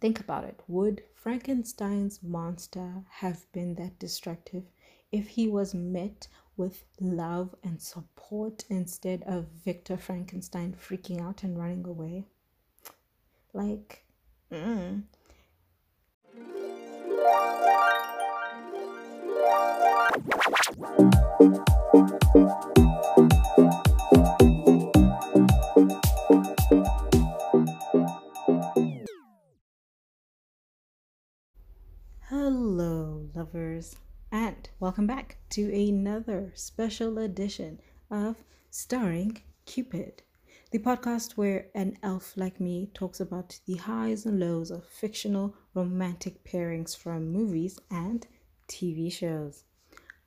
Think about it. Would Frankenstein's monster have been that destructive if he was met with love and support instead of Victor Frankenstein freaking out and running away? Like, mm. Lovers, and welcome back to another special edition of Starring Cupid, the podcast where an elf like me talks about the highs and lows of fictional romantic pairings from movies and TV shows.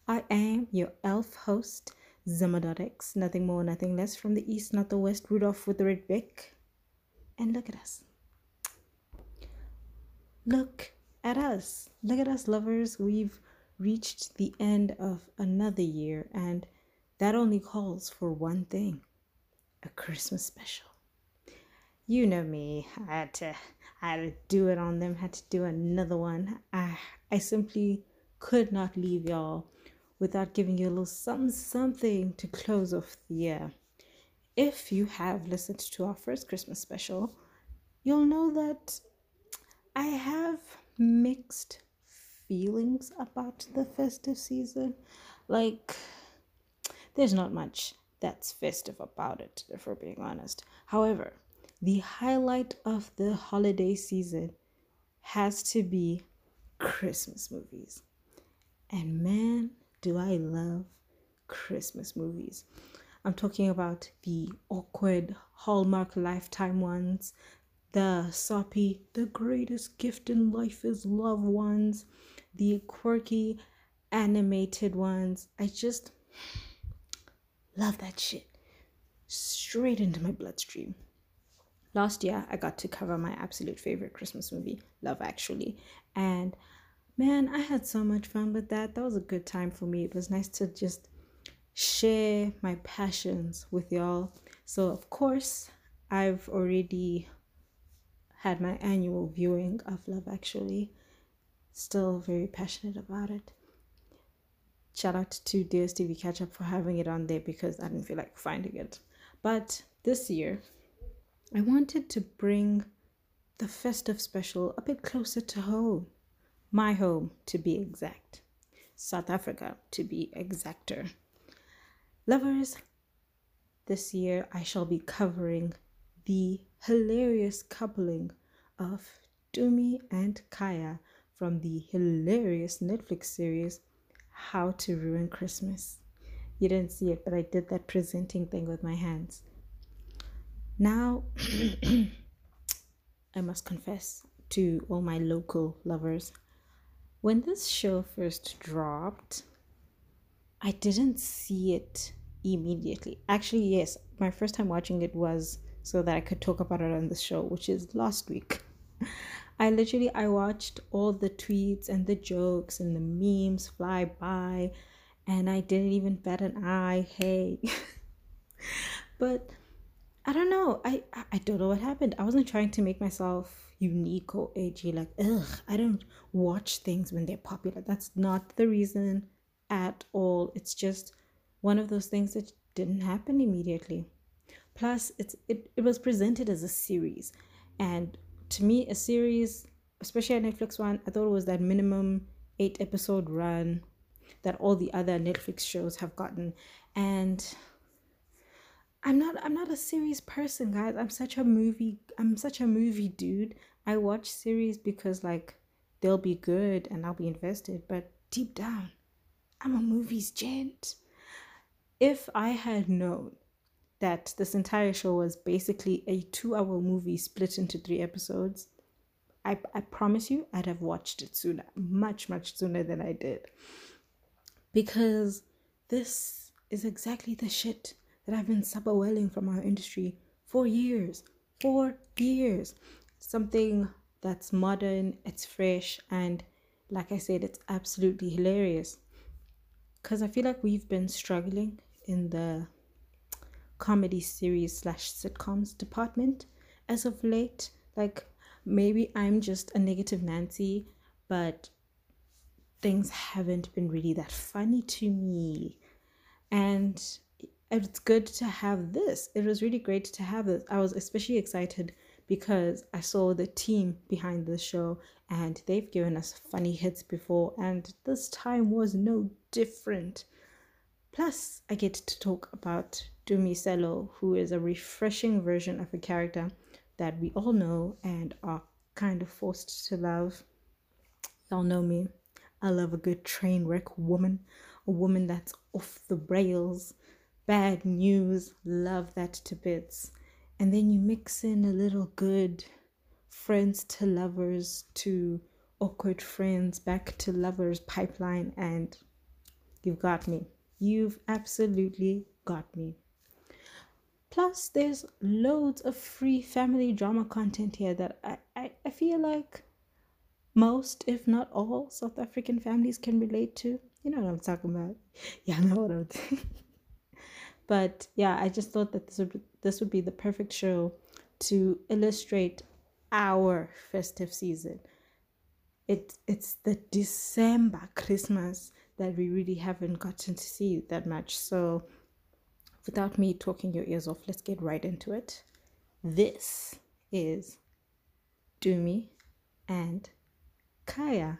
I am your elf host, Zamadotix, nothing more, nothing less from the east, not the west, Rudolph with the red beak. And look at us. Look at us. Look at us, lovers. We've reached the end of another year, and that only calls for one thing a Christmas special. You know me. I had to I had to do it on them, had to do another one. I I simply could not leave y'all without giving you a little something something to close off the year. If you have listened to our first Christmas special, you'll know that I have mixed feelings about the festive season. Like, there's not much that's festive about it, if we're being honest. However, the highlight of the holiday season has to be Christmas movies. And man, do I love Christmas movies. I'm talking about the awkward Hallmark Lifetime ones, the soppy, the greatest gift in life is loved ones, the quirky animated ones. I just love that shit straight into my bloodstream. Last year, I got to cover my absolute favorite Christmas movie, Love Actually, and man, I had so much fun with that. That was a good time for me. It was nice to just share my passions with y'all. So, of course, I've already had my annual viewing of Love Actually. Still very passionate about it. Shout out to DSTV Catch Up for having it on there because I didn't feel like finding it. But this year, I wanted to bring the festive special a bit closer to home. My home, to be exact. South Africa, to be exacter. Lovers, this year I shall be covering the hilarious coupling of Dumi and Kaya from the hilarious Netflix series How to Ruin Christmas. You didn't see it, but I did that presenting thing with my hands. Now, I must confess to all my local lovers when this show first dropped, I didn't see it immediately. Actually, yes, my first time watching it was so that I could talk about it on the show, which is last week. I literally I watched all the tweets and the jokes and the memes fly by and I didn't even bat an eye. Hey. but I don't know. I I don't know what happened. I wasn't trying to make myself unique or edgy. Like, ugh, I don't watch things when they're popular. That's not the reason at all. It's just one of those things that didn't happen immediately. Plus, it's it, it was presented as a series. And to me, a series, especially a Netflix one, I thought it was that minimum eight episode run that all the other Netflix shows have gotten. And I'm not I'm not a series person, guys. I'm such a movie I'm such a movie dude. I watch series because like they'll be good and I'll be invested, but deep down, I'm a movies gent. If I had known that this entire show was basically a 2-hour movie split into 3 episodes, I, I promise you I'd have watched it sooner, much much sooner than I did. Because this is exactly the shit that I've been subawelling from our industry for years. For years. Something that's modern, it's fresh, and like I said, it's absolutely hilarious. Because I feel like we've been struggling in the comedy series slash sitcoms department as of late. Like maybe I'm just a negative Nancy, but things haven't been really that funny to me. And it's good to have this. It was really great to have this. I was especially excited because I saw the team behind the show and they've given us funny hits before, and this time was no different. Plus, I get to talk about Dumiselo, who is a refreshing version of a character that we all know and are kind of forced to love. Y'all know me. I love a good train wreck woman, a woman that's off the rails, bad news, love that to bits. And then you mix in a little good friends to lovers to awkward friends back to lovers pipeline, and you've got me. You've absolutely got me. Plus, there's loads of free family drama content here that I, I, I feel like most, if not all, South African families can relate to. You know what I'm talking about. Yeah, I know what I'm saying. but yeah, I just thought that this would this would be the perfect show to illustrate our festive season. It it's the December Christmas that we really haven't gotten to see that much. So without me talking your ears off, let's get right into it. This is Dumi and Kaya.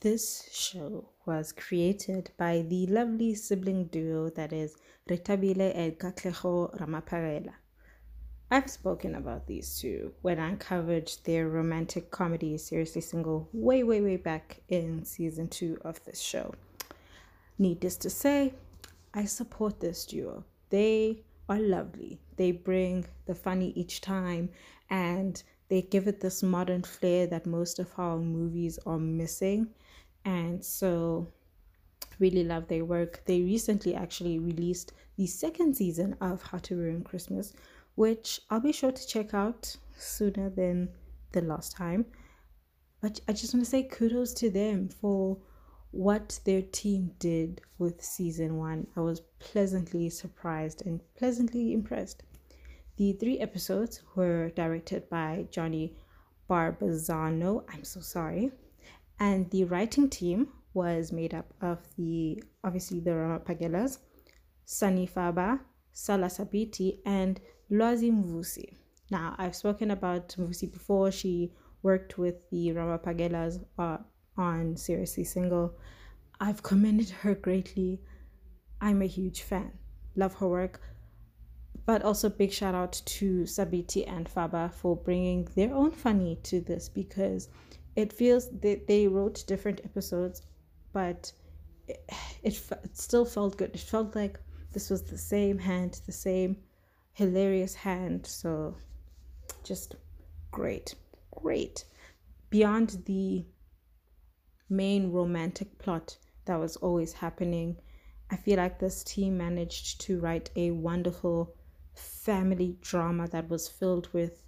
This show was created by the lovely sibling duo that is Rethabile and Katleho Ramaphakela. I've spoken about these two when I covered their romantic comedy Seriously Single way, way, way back in season two of this show. Needless to say, I support this duo. They are lovely. They bring the funny each time and they give it this modern flair that most of our movies are missing. And so, really love their work. They recently actually released the second season of How to Ruin Christmas, which I'll be sure to check out sooner than the last time. But I just want to say kudos to them for what their team did with season one. I was pleasantly surprised and pleasantly impressed. The three episodes were directed by Johnny Barbuzano. I'm so sorry. And the writing team was made up of the obviously the Ramaphakelas, Sunny Faba, Salah Sabiti, and Lwazi Mvusi. Now, I've spoken about Mvusi before. She worked with the Ramaphakelas uh, on Seriously Single. I've commended her greatly. I'm a huge fan. Love her work. But also, big shout out to Sabiti and Faba for bringing their own funny to this because it feels that they wrote different episodes, but it, it, it still felt good. It felt like this was the same hand, the same hilarious hand. So, just great, great. Beyond the main romantic plot that was always happening. I feel like this team managed to write a wonderful family drama that was filled with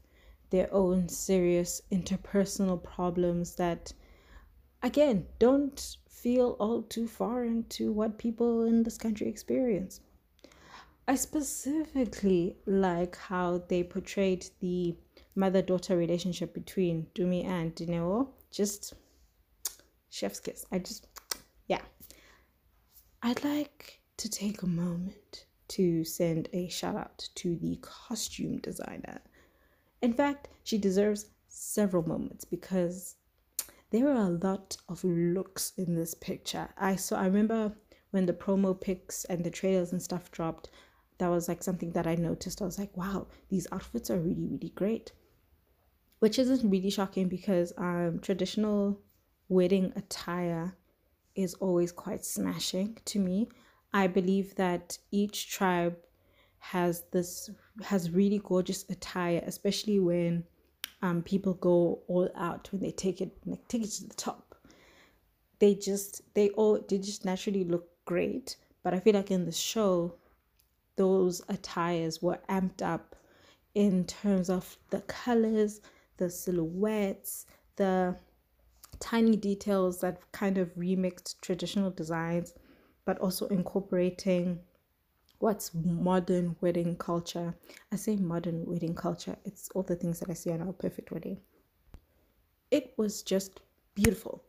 their own serious interpersonal problems that, again, don't feel all too foreign to what people in this country experience. I specifically like how they portrayed the mother daughter relationship between Dumi and Dineo. Just chef's kiss. I just, yeah. I'd like to take a moment to send a shout out to the costume designer. In fact, she deserves several moments because there are a lot of looks in this picture. I saw I remember when the promo pics and the trailers and stuff dropped, that was like something that I noticed. I was like, wow, these outfits are really, really great. Which isn't really shocking because um traditional wedding attire is always quite smashing to me. I believe that each tribe has this has really gorgeous attire, especially when um people go all out when they take it like take it to the top. They just they all they just naturally look great. But I feel like in the show, those attires were amped up in terms of the colors, the silhouettes, the tiny details that kind of remixed traditional designs, but also incorporating what's modern wedding culture. I say modern wedding culture, it's all the things that I see on our perfect wedding. It was just beautiful.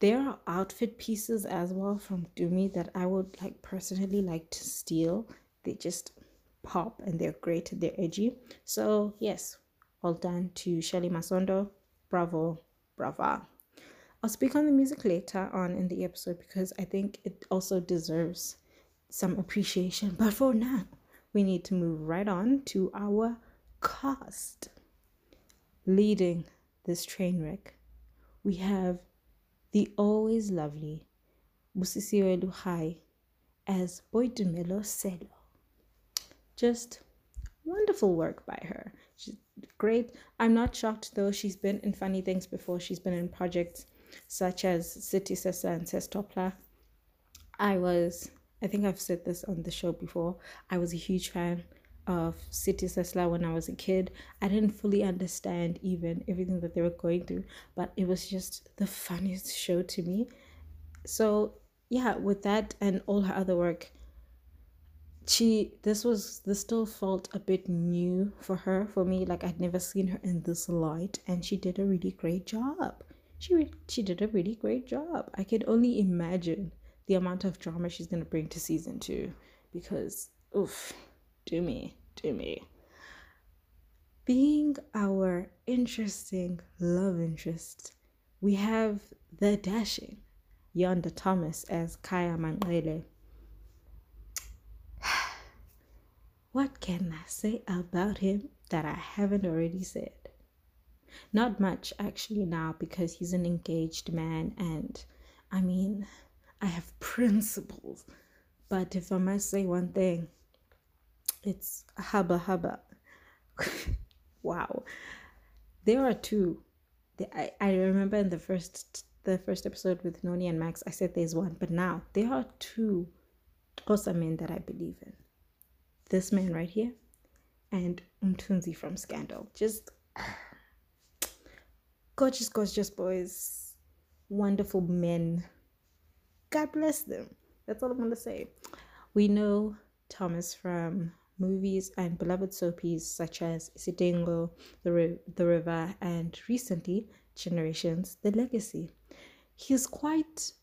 There are outfit pieces as well from Dumi that I would like personally like to steal. They just pop and they're great, they're edgy. So, yes, all done to Shelly Masondo. Bravo, brava. I'll speak on the music later on in the episode because I think it also deserves some appreciation. But for now, we need to move right on to our cast. Leading this train wreck, we have the always lovely Busisiwe Lurayi as Boitumelo Sello. Just wonderful work by her. She's great. I'm not shocked though. She's been in funny things before. She's been in projects such as City Ses'la and Ses'Top La. I was, I think I've said this on the show before. I was a huge fan of City Ses'la when I was a kid. I didn't fully understand even everything that they were going through, but it was just the funniest show to me. So, yeah, with that and all her other work, she this was this still felt a bit new for her for me like I'd never seen her in this light and she did a really great job. She re- she did a really great job. I can only imagine the amount of drama she's going to bring to season 2 because oof do me, do me. Being our interesting love interest, we have the dashing Yonda Thomas as Kaya Manqele. What can I say about him that I haven't already said? Not much actually now because he's an engaged man and I mean, I have principles. But if I must say one thing, it's haba haba. wow. There are two. I, I remember in the first the first episode with Noni and Max, I said there's one, but now there are two awesome men that I believe in. This man right here and Umtunzi from Scandal. Just gorgeous, gorgeous boys. Wonderful men. God bless them. That's all I'm to say. We know Thomas from movies and beloved soapies such as Isidingo, the, the River, and recently Generations, The Legacy. He's quite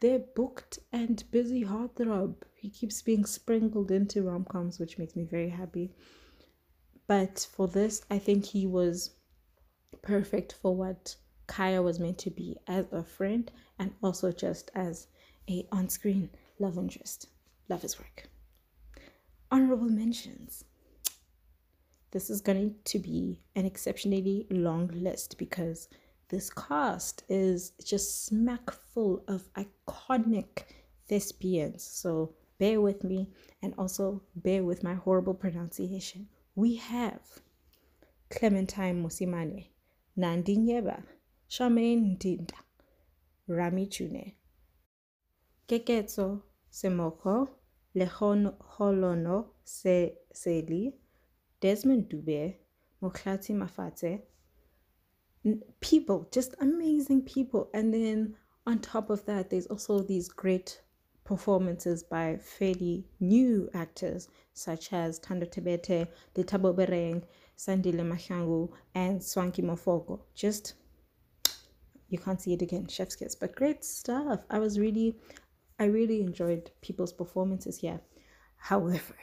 their booked and busy heartthrob. He keeps being sprinkled into rom coms, which makes me very happy. But for this, I think he was perfect for what Kaya was meant to be as a friend and also just as a on-screen love interest. Love his work honorable mentions. This is going to be an exceptionally long list because this cast is just smack full of iconic thespians. So bear with me and also bear with my horrible pronunciation. We have Clementine Mosimane, Nandi Nyembe, Charmaine Ndinda, Rami Chuene, Keketso Semoko, Lekgono Seli, Desmond Dube, Mokhlati Mafatse. People, just amazing people. And then on top of that, there's also these great performances by fairly new actors such as Thando Thabethe, Letabo Bereng, Sandile Mahlangu, and Swankie Mafoko. Just you can't see it again, chef's kiss, but great stuff. I was really I really enjoyed people's performances here. However,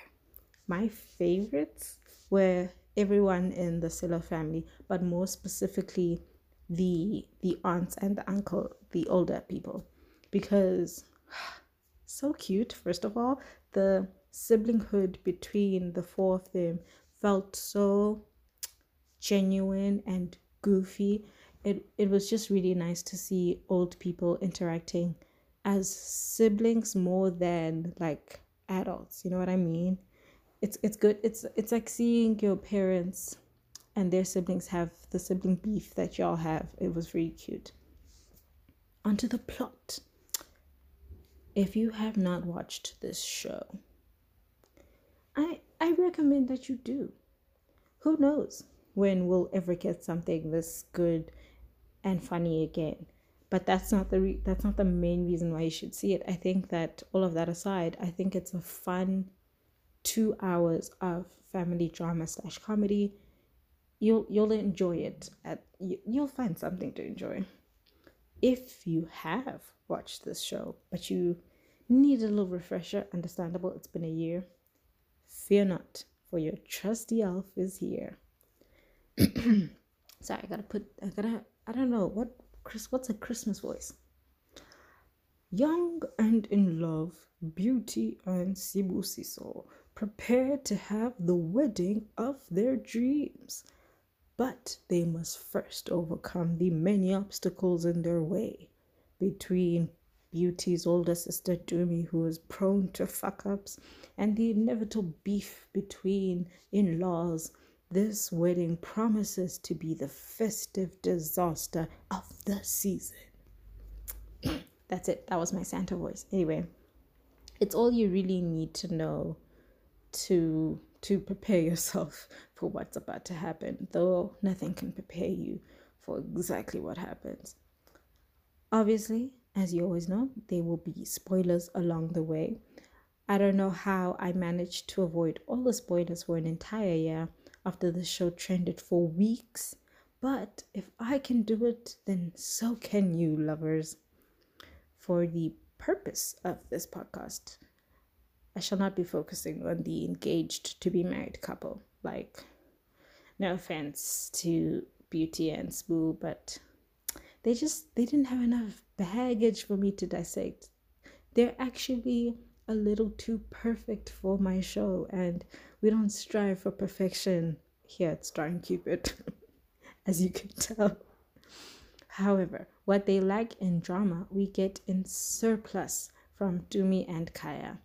my favorites were everyone in the Sello family, but more specifically the the aunts and the uncle, the older people, because so cute. First of all, the siblinghood between the four of them felt so genuine and goofy. It it was just really nice to see old people interacting as siblings more than like adults you know what i mean it's it's good. It's it's like seeing your parents and their siblings have the sibling beef that y'all have. It was really cute. Onto the plot. If you have not watched this show i i recommend that you do. Who knows when we'll ever get something this good and funny again. But that's not the re- that's not the main reason why you should see it. I think that all of that aside i think it's a fun two hours of family drama slash comedy. You'll you'll enjoy it. At you'll find something to enjoy. If you have watched this show, but you need a little refresher, understandable. It's been a year. Fear not, for your trusty elf is here. Sorry, I gotta put. I gotta. I don't know what. Chris, what's a Christmas voice? Young and in love, Beauty and Sibusiso prepare to have the wedding of their dreams. But they must first overcome the many obstacles in their way. Between Beauty's older sister Dumi, who is prone to fuck ups, and the inevitable beef between in laws, this wedding promises to be the festive disaster of the season. That's it. That was my Santa voice. Anyway, it's all you really need to know to to prepare yourself for what's about to happen, though nothing can prepare you for exactly what happens. Obviously, as you always know, there will be spoilers along the way. I don't know how I managed to avoid all the spoilers for an entire year after the show trended for weeks, but if I can do it, then so can you, lovers. For the purpose of this podcast, I shall not be focusing on the engaged to be married couple. Like, no offense to Beauty and Spoo, but they just they didn't have enough baggage for me to dissect. They're actually a little too perfect for my show, and we don't strive for perfection here at Starring Cupid, as you can tell. However, what they lack in drama, we get in surplus from Dumi and Kaya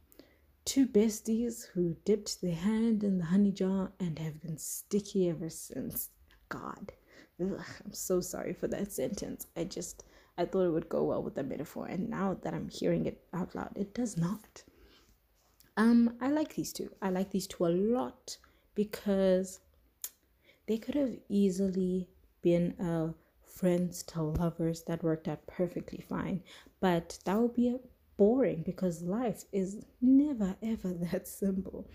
two besties who dipped their hand in the honey jar and have been sticky ever since. God, Ugh, I'm so sorry for that sentence. I just I thought it would go well with the metaphor, and now that I'm hearing it out loud, it does not. Um, I like these two. I like these two a lot because they could have easily been a friends to lovers that worked out perfectly fine, but that would be a boring because life is never ever that simple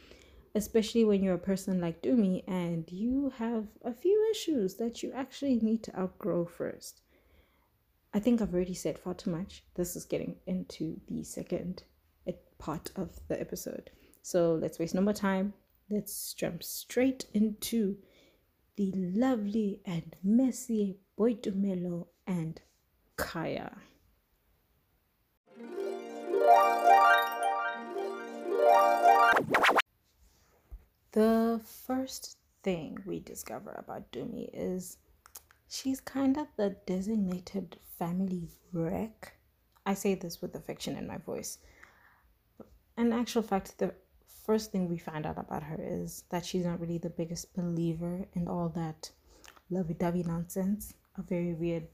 especially when you're a person like Dumi and you have a few issues that you actually need to outgrow first. I think I've already said far too much. This is getting into the second eh, part of the episode. So let's waste no more time. Let's jump straight into the lovely and messy Boitumelo and Kaya. The first thing we discover about Dumi is she's kind of the designated family wreck. I say this with affection in my voice. In actual fact, the first thing we find out about her is that she's not really the biggest believer in all that lovey dovey nonsense. A very weird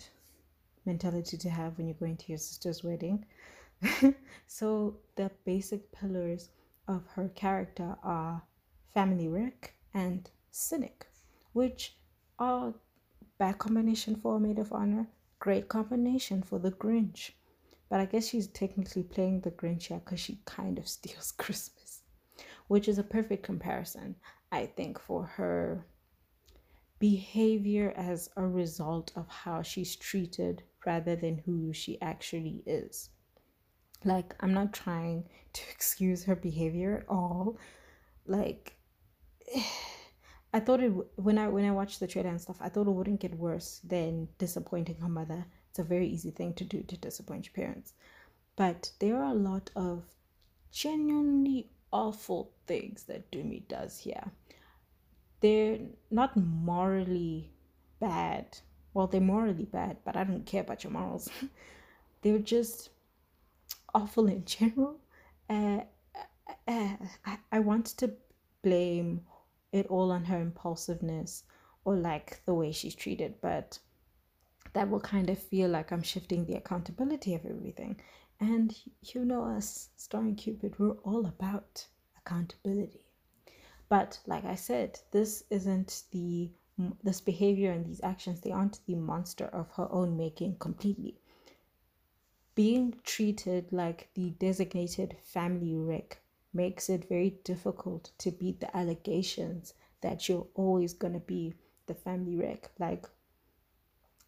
mentality to have when you're going to your sister's wedding. so, the basic pillars of her character are family wreck, and cynic, which are bad combination for a maid of honor, great combination for the Grinch. But I guess she's technically playing the Grinch here because she kind of steals Christmas, which is a perfect comparison, I think, for her behavior as a result of how she's treated rather than who she actually is. Like, I'm not trying to excuse her behavior at all. Like, I thought it when I when I watched the trailer and stuff, I thought it wouldn't get worse than disappointing her mother. It's a very easy thing to do to disappoint your parents, but there are a lot of genuinely awful things that Dumi does here. They're not morally bad. Well, they're morally bad, but I don't care about your morals. they're just awful in general. Uh, uh, I, I want to blame it all on her impulsiveness or like the way she's treated, but that will kind of feel like I'm shifting the accountability of everything. And you know us, Starring Cupid, we're all about accountability. But like I said, this isn't the this behavior and these actions, they aren't the monster of her own making completely. Being treated like the designated family wreck makes it very difficult to beat the allegations that you're always going to be the family wreck. Like,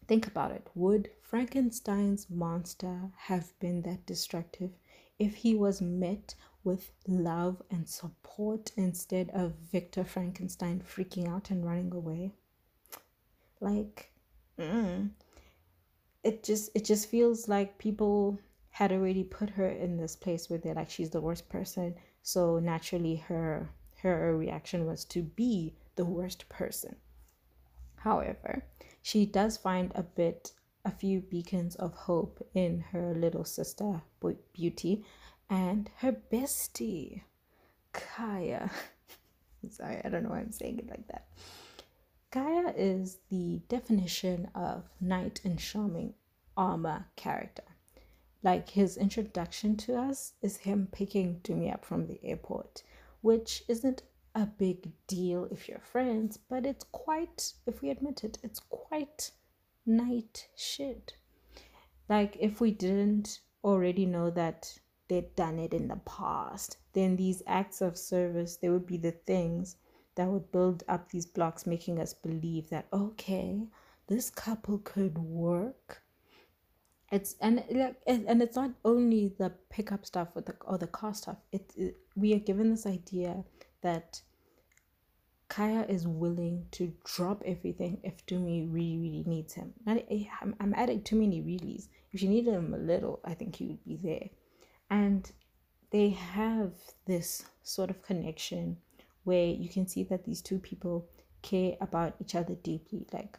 think about it. Would Frankenstein's monster have been that destructive if he was met with love and support instead of Victor Frankenstein freaking out and running away? Like, mm, it just it just feels like people had already put her in this place where they're like she's the worst person. So naturally her her reaction was to be the worst person. However she does find a bit a few beacons of hope in her little sister beauty and her bestie kaya. Sorry i don't know why i'm saying it like that kaya is the definition of knight in charming armor character like his introduction to us is him picking Dumi up from the airport, which isn't a big deal if you're friends, but it's quite, if we admit it, it's quite night shit. Like if we didn't already know that they'd done it in the past, then these acts of service, they would be the things that would build up these blocks, making us believe that, okay, this couple could work it's and like and it's not only the pickup stuff or the or the car stuff it, it we are given this idea that Kaya is willing to drop everything if Dumi really, really needs him. Not, eh, I'm, I'm adding too many reallys. If she needed him a little, I think he would be there. And they have this sort of connection where you can see that these two people care about each other deeply, like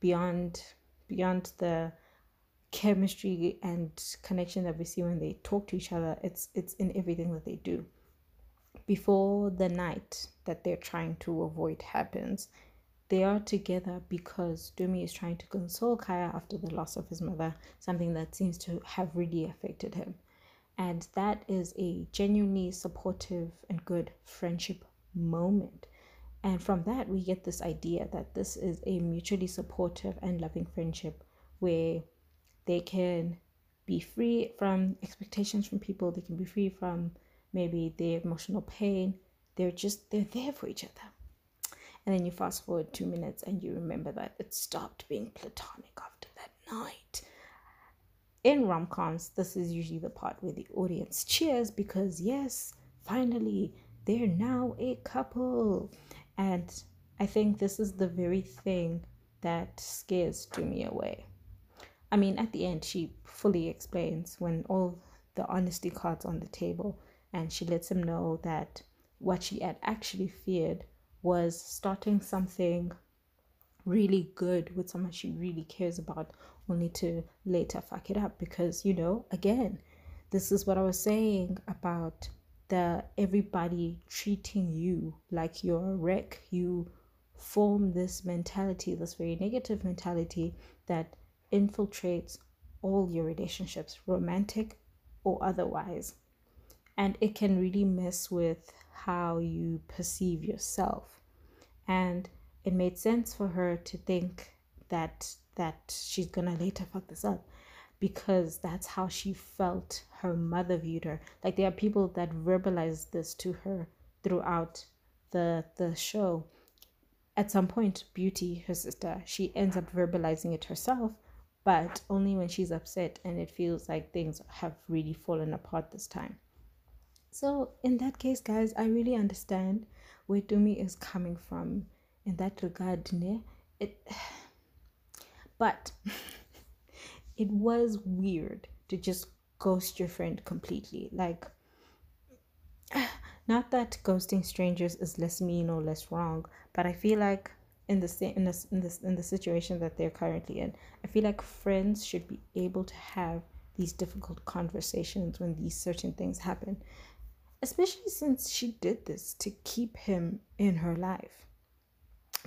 beyond beyond the chemistry and connection that we see when they talk to each other it's it's in everything that they do before the night that they're trying to avoid happens they are together because Dumi is trying to console Kaya after the loss of his mother, something that seems to have really affected him. And that is a genuinely supportive and good friendship moment. And from that, we get this idea that this is a mutually supportive and loving friendship where they can be free from expectations from people they can be free from maybe their emotional pain. They're just they're there for each other. And then you fast forward two minutes and you remember that it stopped being platonic after that night. In rom-coms this is usually the part where the audience cheers because yes finally they're now a couple and i think this is the very thing that scares Jimmy away I mean, at the end, she fully explains when all the honesty cards on the table, and she lets him know that what she had actually feared was starting something really good with someone she really cares about, only to later fuck it up. Because, you know, again, this is what I was saying about the everybody treating you like you're a wreck. You form this mentality, this very negative mentality that infiltrates all your relationships, romantic or otherwise. And it can really mess with how you perceive yourself. And it made sense for her to think that that she's gonna later fuck this up because that's how she felt her mother viewed her. Like there are people that verbalize this to her throughout the the show. At some point, Beauty, her sister, she ends up verbalizing it herself but only when she's upset and it feels like things have really fallen apart this time. So, in that case, guys, I really understand where Dumi is coming from in that regard. Ne? It, but it was weird to just ghost your friend completely. Like, not that ghosting strangers is less mean or less wrong, but I feel like in the in this in this in the situation that they're currently in. I feel like friends should be able to have these difficult conversations when these certain things happen. Especially since she did this to keep him in her life.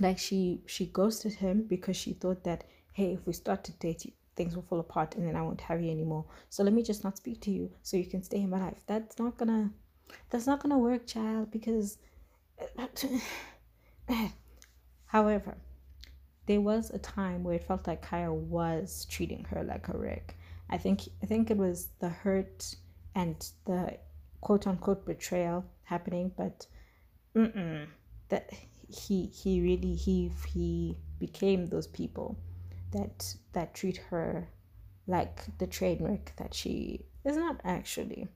Like she she ghosted him because she thought that hey, if we start to date, things will fall apart and then I won't have you anymore. So let me just not speak to you so you can stay in my life. That's not gonna that's not gonna work, child, because However, there was a time where it felt like Kaya was treating her like a wreck. I think I think it was the hurt and the quote unquote betrayal happening, but that he he really he he became those people that that treat her like the train wreck that she is not actually.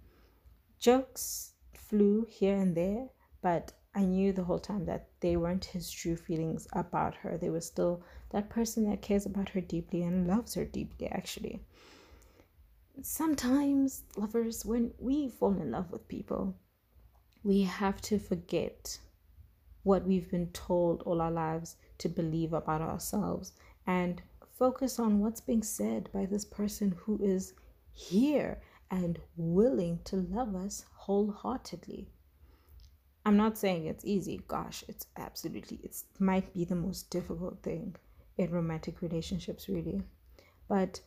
Jokes flew here and there, but I knew the whole time that they weren't his true feelings about her. They were still that person that cares about her deeply and loves her deeply, actually. Sometimes, lovers, when we fall in love with people, we have to forget what we've been told all our lives to believe about ourselves and focus on what's being said by this person who is here and willing to love us wholeheartedly. I'm not saying it's easy. Gosh, it's absolutely it might be the most difficult thing in romantic relationships really. But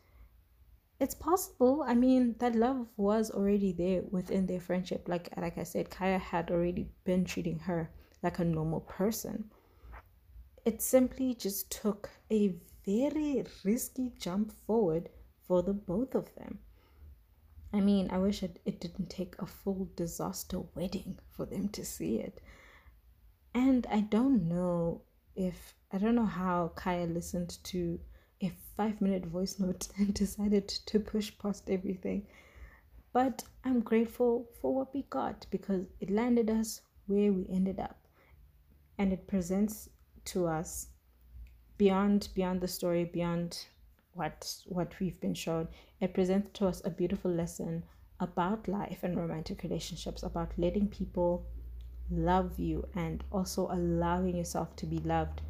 it's possible. I mean, that love was already there within their friendship. Like like I said, Kaya had already been treating her like a normal person. It simply just took a very risky jump forward for the both of them. I mean, I wish it, it didn't take a full disaster wedding for them to see it. And I don't know if, I don't know how Kaya listened to a five minute voice note and decided to push past everything. But I'm grateful for what we got because it landed us where we ended up. And it presents to us beyond beyond the story, beyond what what we've been shown it presents to us a beautiful lesson about life and romantic relationships about letting people love you and also allowing yourself to be loved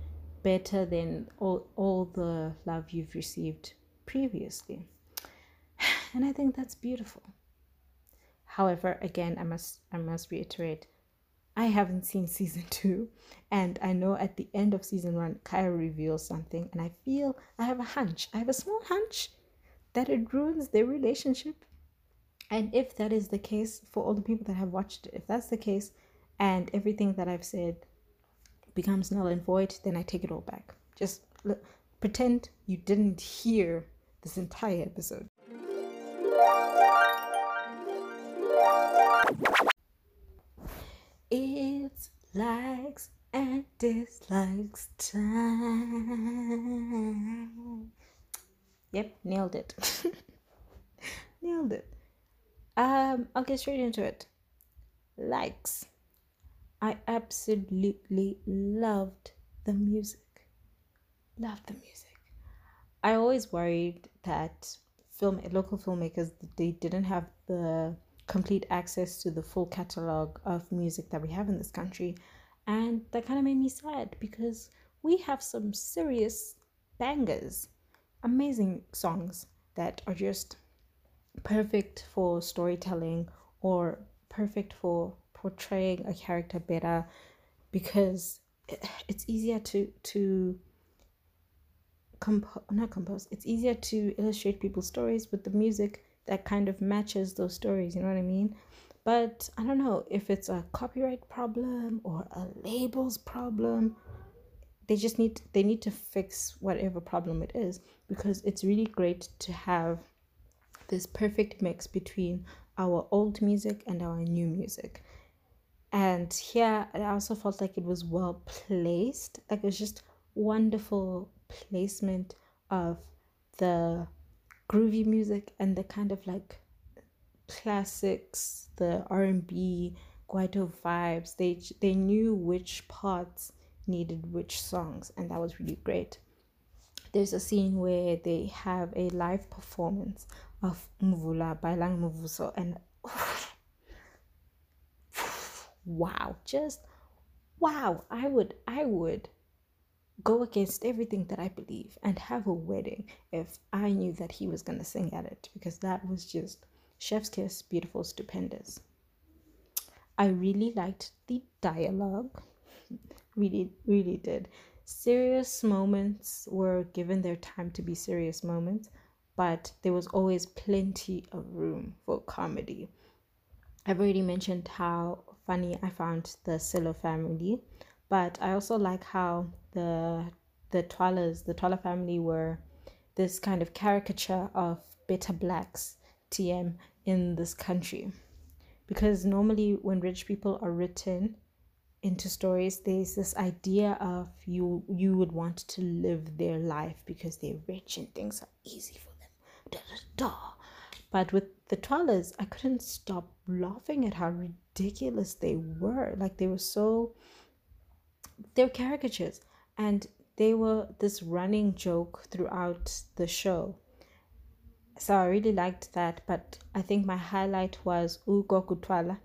better than all, all the love you've received previously. And i think that's beautiful. However again i must i must reiterate I haven't seen season two, and I know at the end of season one, Kaya reveals something, and I feel I have a hunch. I have a small hunch that it ruins their relationship. And if that is the case, for all the people that have watched it, if that's the case, and everything that I've said becomes null and void, then I take it all back. Just look, pretend you didn't hear this entire episode. Dislikes time. Yep, nailed it. nailed it. Um, I'll get straight into it. Likes. I absolutely loved the music. Loved the music. I always worried that film local filmmakers they didn't have the complete access to the full catalog of music that we have in this country. And that kind of made me sad because we have some serious bangers, amazing songs that are just perfect for storytelling or perfect for portraying a character better because it's easier to to comp- not compose it's easier to illustrate people's stories with the music that kind of matches those stories, you know what I mean? But I don't know if it's a copyright problem or a labels problem. They just need they need to fix whatever problem it is because it's really great to have this perfect mix between our old music and our new music. And here I also felt like it was well placed. Like it was just wonderful placement of the groovy music and the kind of like classics, the R and B, Kwaito vibes. They they knew which parts needed which songs, and that was really great. There's a scene where they have a live performance of Mvula by Langa Mavuso, and wow, just wow! I would I would go against everything that I believe and have a wedding if I knew that he was to sing at it because that was just chef's kiss, beautiful, stupendous. I really liked the dialogue, really, really did. Serious moments were given their time to be serious moments, but there was always plenty of room for comedy. I've already mentioned how funny I found the Sello family, but I also like how the the Twalas, the Twala family were this kind of caricature of better blacks TM in this country. Because normally when rich people are written into stories there's this idea of you you would want to live their life because they're rich and things are easy for them. Da, da, da. but with the Twalas i couldn't stop laughing at how ridiculous they were. Like they were so they were caricatures. And they were this running joke throughout the show so i really liked that but i think my highlight was ugo kutwala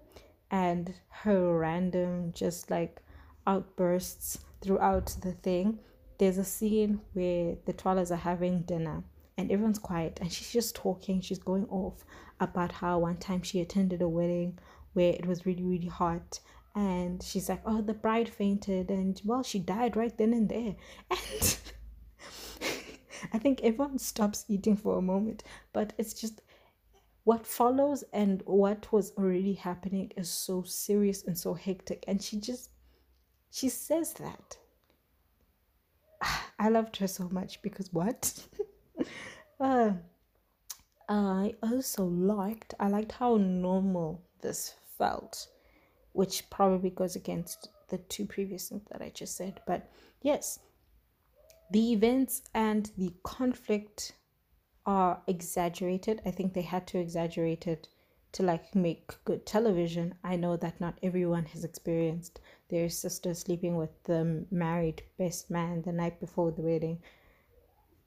and her random just like outbursts throughout the thing. There's a scene where the Twalas are having dinner and everyone's quiet and she's just talking, she's going off about how one time she attended a wedding where it was really, really hot. And she's like, Oh, the bride fainted, and well, she died right then and there. And I think everyone stops eating for a moment, but it's just what follows and what was already happening is so serious and so hectic. And she just she says that. I loved her so much because what? Uh, i also liked i liked how normal this felt which probably goes against the two previous things that i just said. But yes the events and the conflict are exaggerated. I think they had to exaggerate it to like make good television. I know that not everyone has experienced their sister sleeping with the married best man the night before the wedding.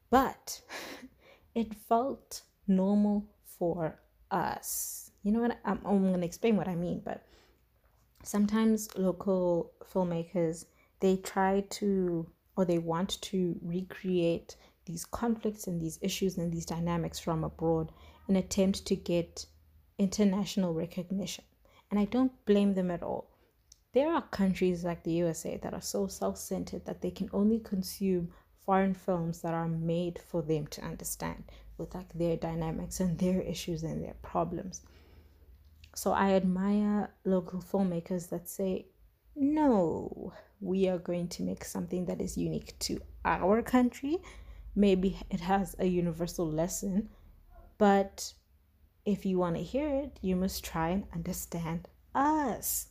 But it felt normal for us. You know what? I'm, I'm going to explain what I mean, but sometimes local filmmakers they try to or they want to recreate these conflicts and these issues and these dynamics from abroad in attempt to get international recognition. And I don't blame them at all. There are countries like the USA that are so self centered that they can only consume foreign films that are made for them to understand with like their dynamics and their issues and their problems. So I admire local filmmakers that say, no, we are going to make something that is unique to our country maybe it has a universal lesson, but if you want to hear it, you must try and understand us.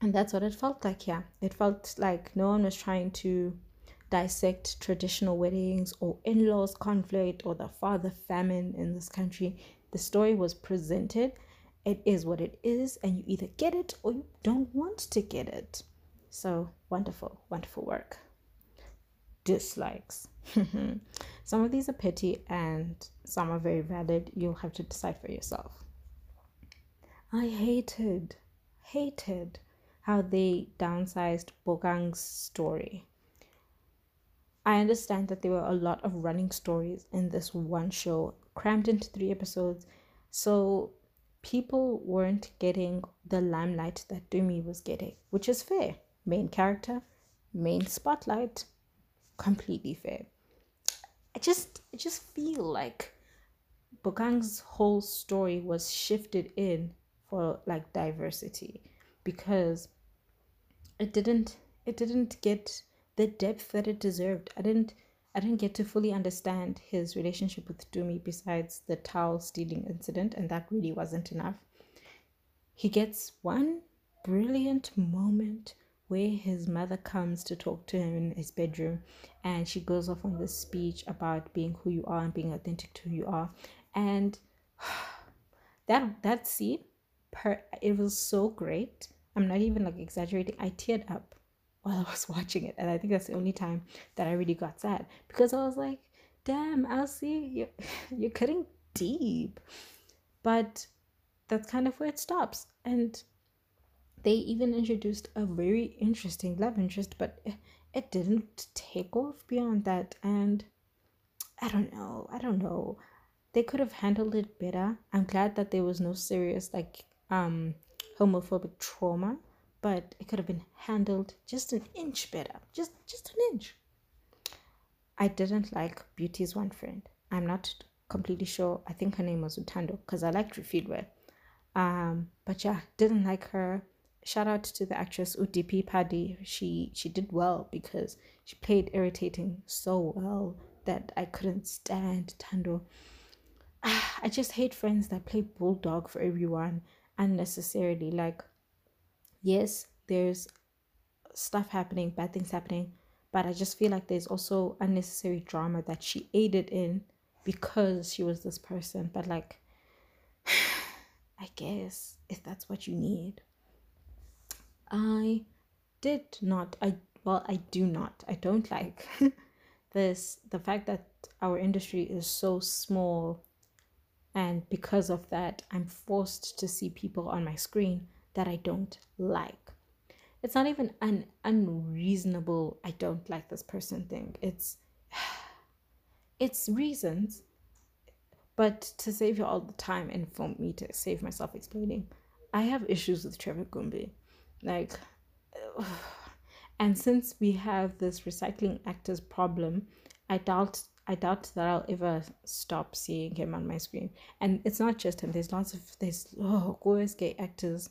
And that's what it felt like, yeah. It felt like no one was trying to dissect traditional weddings or in laws conflict or the father famine in this country. The story was presented. It is what it is, and you either get it or you don't want to get it. So wonderful, wonderful work. Dislikes. some of these are petty and some are very valid. You'll have to decide for yourself. I hated, hated how they downsized Bokang's story. I understand that there were a lot of running stories in this one show, crammed into three episodes. So people weren't getting the limelight that Dumi was getting, which is fair. Main character, main spotlight, completely fair. I just I just feel like Bokang's whole story was shifted in for like diversity because it didn't it didn't get the depth that it deserved. I didn't I didn't get to fully understand his relationship with Dumi besides the towel stealing incident, and that really wasn't enough. He gets one brilliant moment where his mother comes to talk to him in his bedroom and she goes off on this speech about being who you are and being authentic to who you are. And that that scene per it was so great. I'm not even like exaggerating. I teared up while i was watching it and i think that's the only time that i really got sad because i was like damn elsie you you're cutting deep. But that's kind of where it stops. And they even introduced a very interesting love interest, but it didn't take off beyond that. And I don't know, I don't know. They could have handled it better. I'm glad that there was no serious like um homophobic trauma, but it could have been handled just an inch better. Just just an inch. I didn't like Beauty's one friend. I'm not completely sure. I think her name was Utando because I liked Rufidwe. Um, but yeah, didn't like her shout out to the actress Udipi Padi. She she did well because she played irritating so well that I couldn't stand Tando. I just hate friends that play bulldog for everyone. unnecessarily. Like, yes, there's stuff happening, bad things happening, but I just feel like there's also unnecessary drama that she aided in because she was this person. But like, I guess if that's what you need. I did not, I, well, I do not, I don't like this, the fact that our industry is so small. And because of that, I'm forced to see people on my screen that I don't like. It's not even an unreasonable i don't like this person thing. It's it's reasons but to save you all the time and for me to save myself explaining i have issues with trevor gumbi like and since we have this recycling actors problem i doubt i doubt that i'll ever stop seeing him on my screen and it's not just him there's lots of there's oh gorgeous gay actors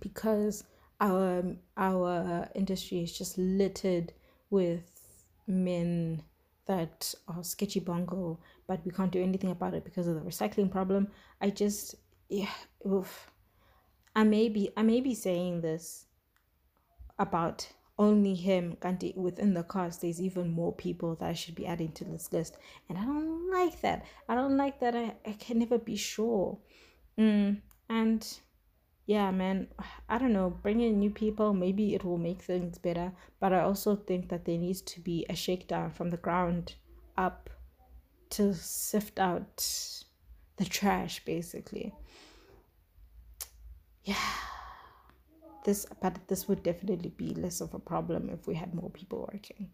because our our industry is just littered with men that are sketchy bongo, but we can't do anything about it because of the recycling problem. I just yeah, oof. I may be I may be saying this about only him Kanti within the cast there's even more people that I should be adding to this list and I don't like that I don't like that I, I can never be sure mm, and yeah, man, I don't know, bring in new people, maybe it will make things better. But I also think that there needs to be a shakedown from the ground up to sift out the trash, basically. Yeah. This, but this would definitely be less of a problem if we had more people working.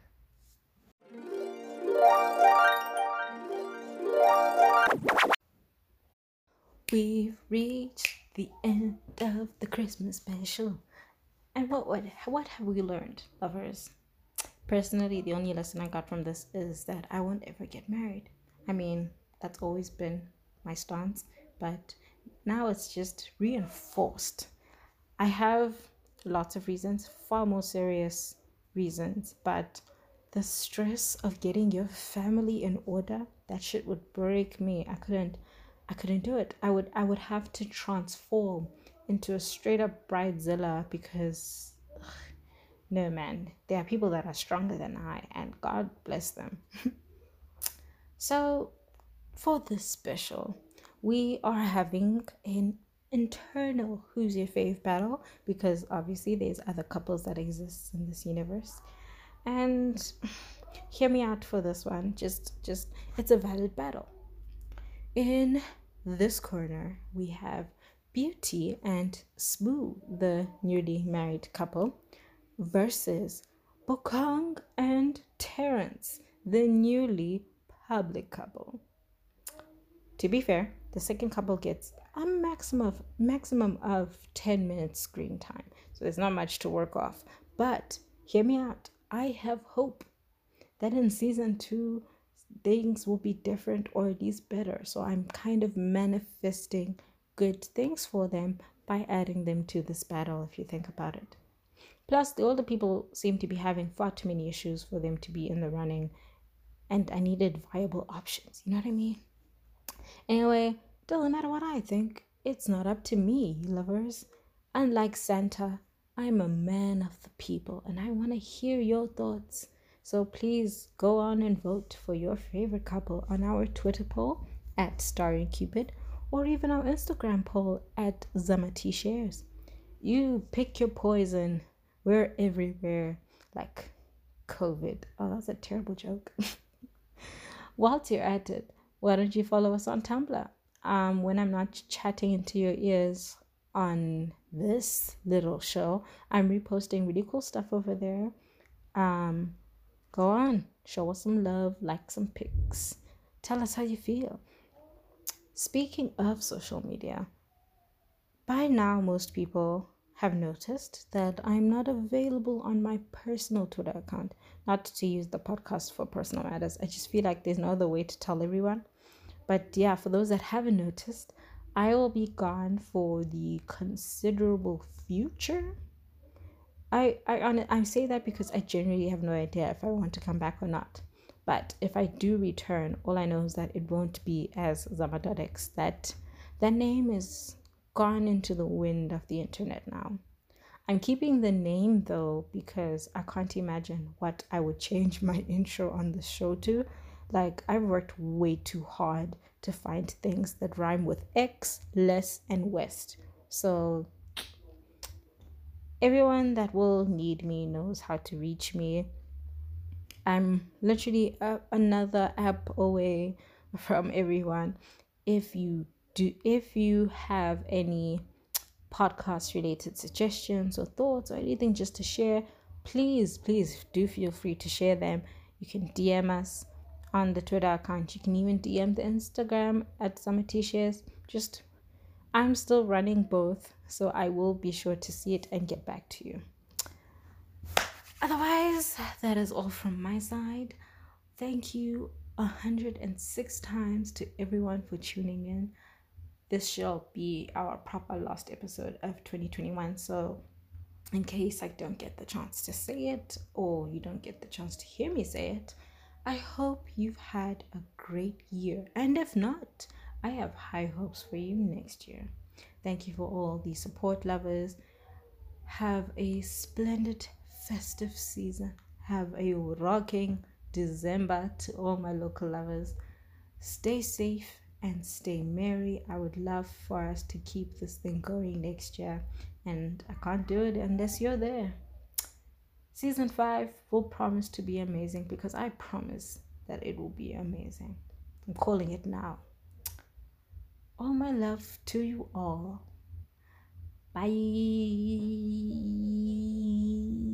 We've reached the end of the Christmas special. And what what what have we learned, lovers? Personally, the only lesson I got from this is that I won't ever get married. I mean, that's always been my stance, but now it's just reinforced. I have lots of reasons, far more serious reasons, but the stress of getting your family in order, that shit would break me. I couldn't I couldn't do it. I would I would have to transform into a straight up bridezilla because ugh, no man, there are people that are stronger than I and God bless them. so for this special, we are having an internal who's your fave battle because obviously there's other couples that exist in this universe. And hear me out for this one. Just just it's a valid battle in this corner, we have Beauty and Smoo, the newly married couple, versus Bokang and Terrence, the newly public couple. To be fair, the second couple gets a maximum of maximum of 10 minutes screen time. So there's not much to work off. But hear me out. I have hope that in season 2 things will be different or at least better. So I'm kind of manifesting good things for them by adding them to this battle, if you think about it. Plus, the older people seem to be having far too many issues for them to be in the running, and I needed viable options. You know what I mean? Anyway, doesn't matter what I think. It's not up to me, lovers. Unlike Santa, I'm a man of the people and I want to hear your thoughts. So please go on and vote for your favorite couple on our Twitter poll at Starring Cupid or even our Instagram poll at Zamati Shares. You pick your poison. We're everywhere. Like COVID. Oh, that's a terrible joke. Whilst you're at it, why don't you follow us on Tumblr? Um, when I'm not chatting into your ears on this little show, I'm reposting really cool stuff over there. Um, Go on, show us some love, like some pics. Tell us how you feel. Speaking of social media, by now most people have noticed that I'm not available on my personal Twitter account. Not to use the podcast for personal matters. I just feel like there's no other way to tell everyone. But yeah, for those that haven't noticed, I will be gone for the considerable future. I I I say that because I genuinely have no idea if I want to come back or not. But if I do return, all I know is that it won't be as Zamadodex. That that name is gone into the wind of the internet now. I'm keeping the name though because I can't imagine what I would change my intro on the show to. Like, I've worked way too hard to find things that rhyme with X, less, and West. So, everyone that will need me knows how to reach me. I'm literally a, another app away from everyone. If you do, if you have any podcast related suggestions or thoughts or anything just to share, please, please do feel free to share them. You can DM us on the Twitter account. You can even DM the Instagram at Summer Just I'm still running both, so I will be sure to see it and get back to you. Otherwise, that is all from my side. Thank you 106 times to everyone for tuning in this shall be our proper last episode of 2021. So, in case I don't get the chance to say it or you don't get the chance to hear me say it, I hope you've had a great year. And if not, I have high hopes for you next year. Thank you for all the support lovers. Have a splendid festive season. Have a rocking December to all my local lovers. Stay safe and stay merry. I would love for us to keep this thing going next year, and I can't do it unless you're there. Season 5 will promise to be amazing because I promise that it will be amazing. I'm calling it now. All my love to you all. Bye.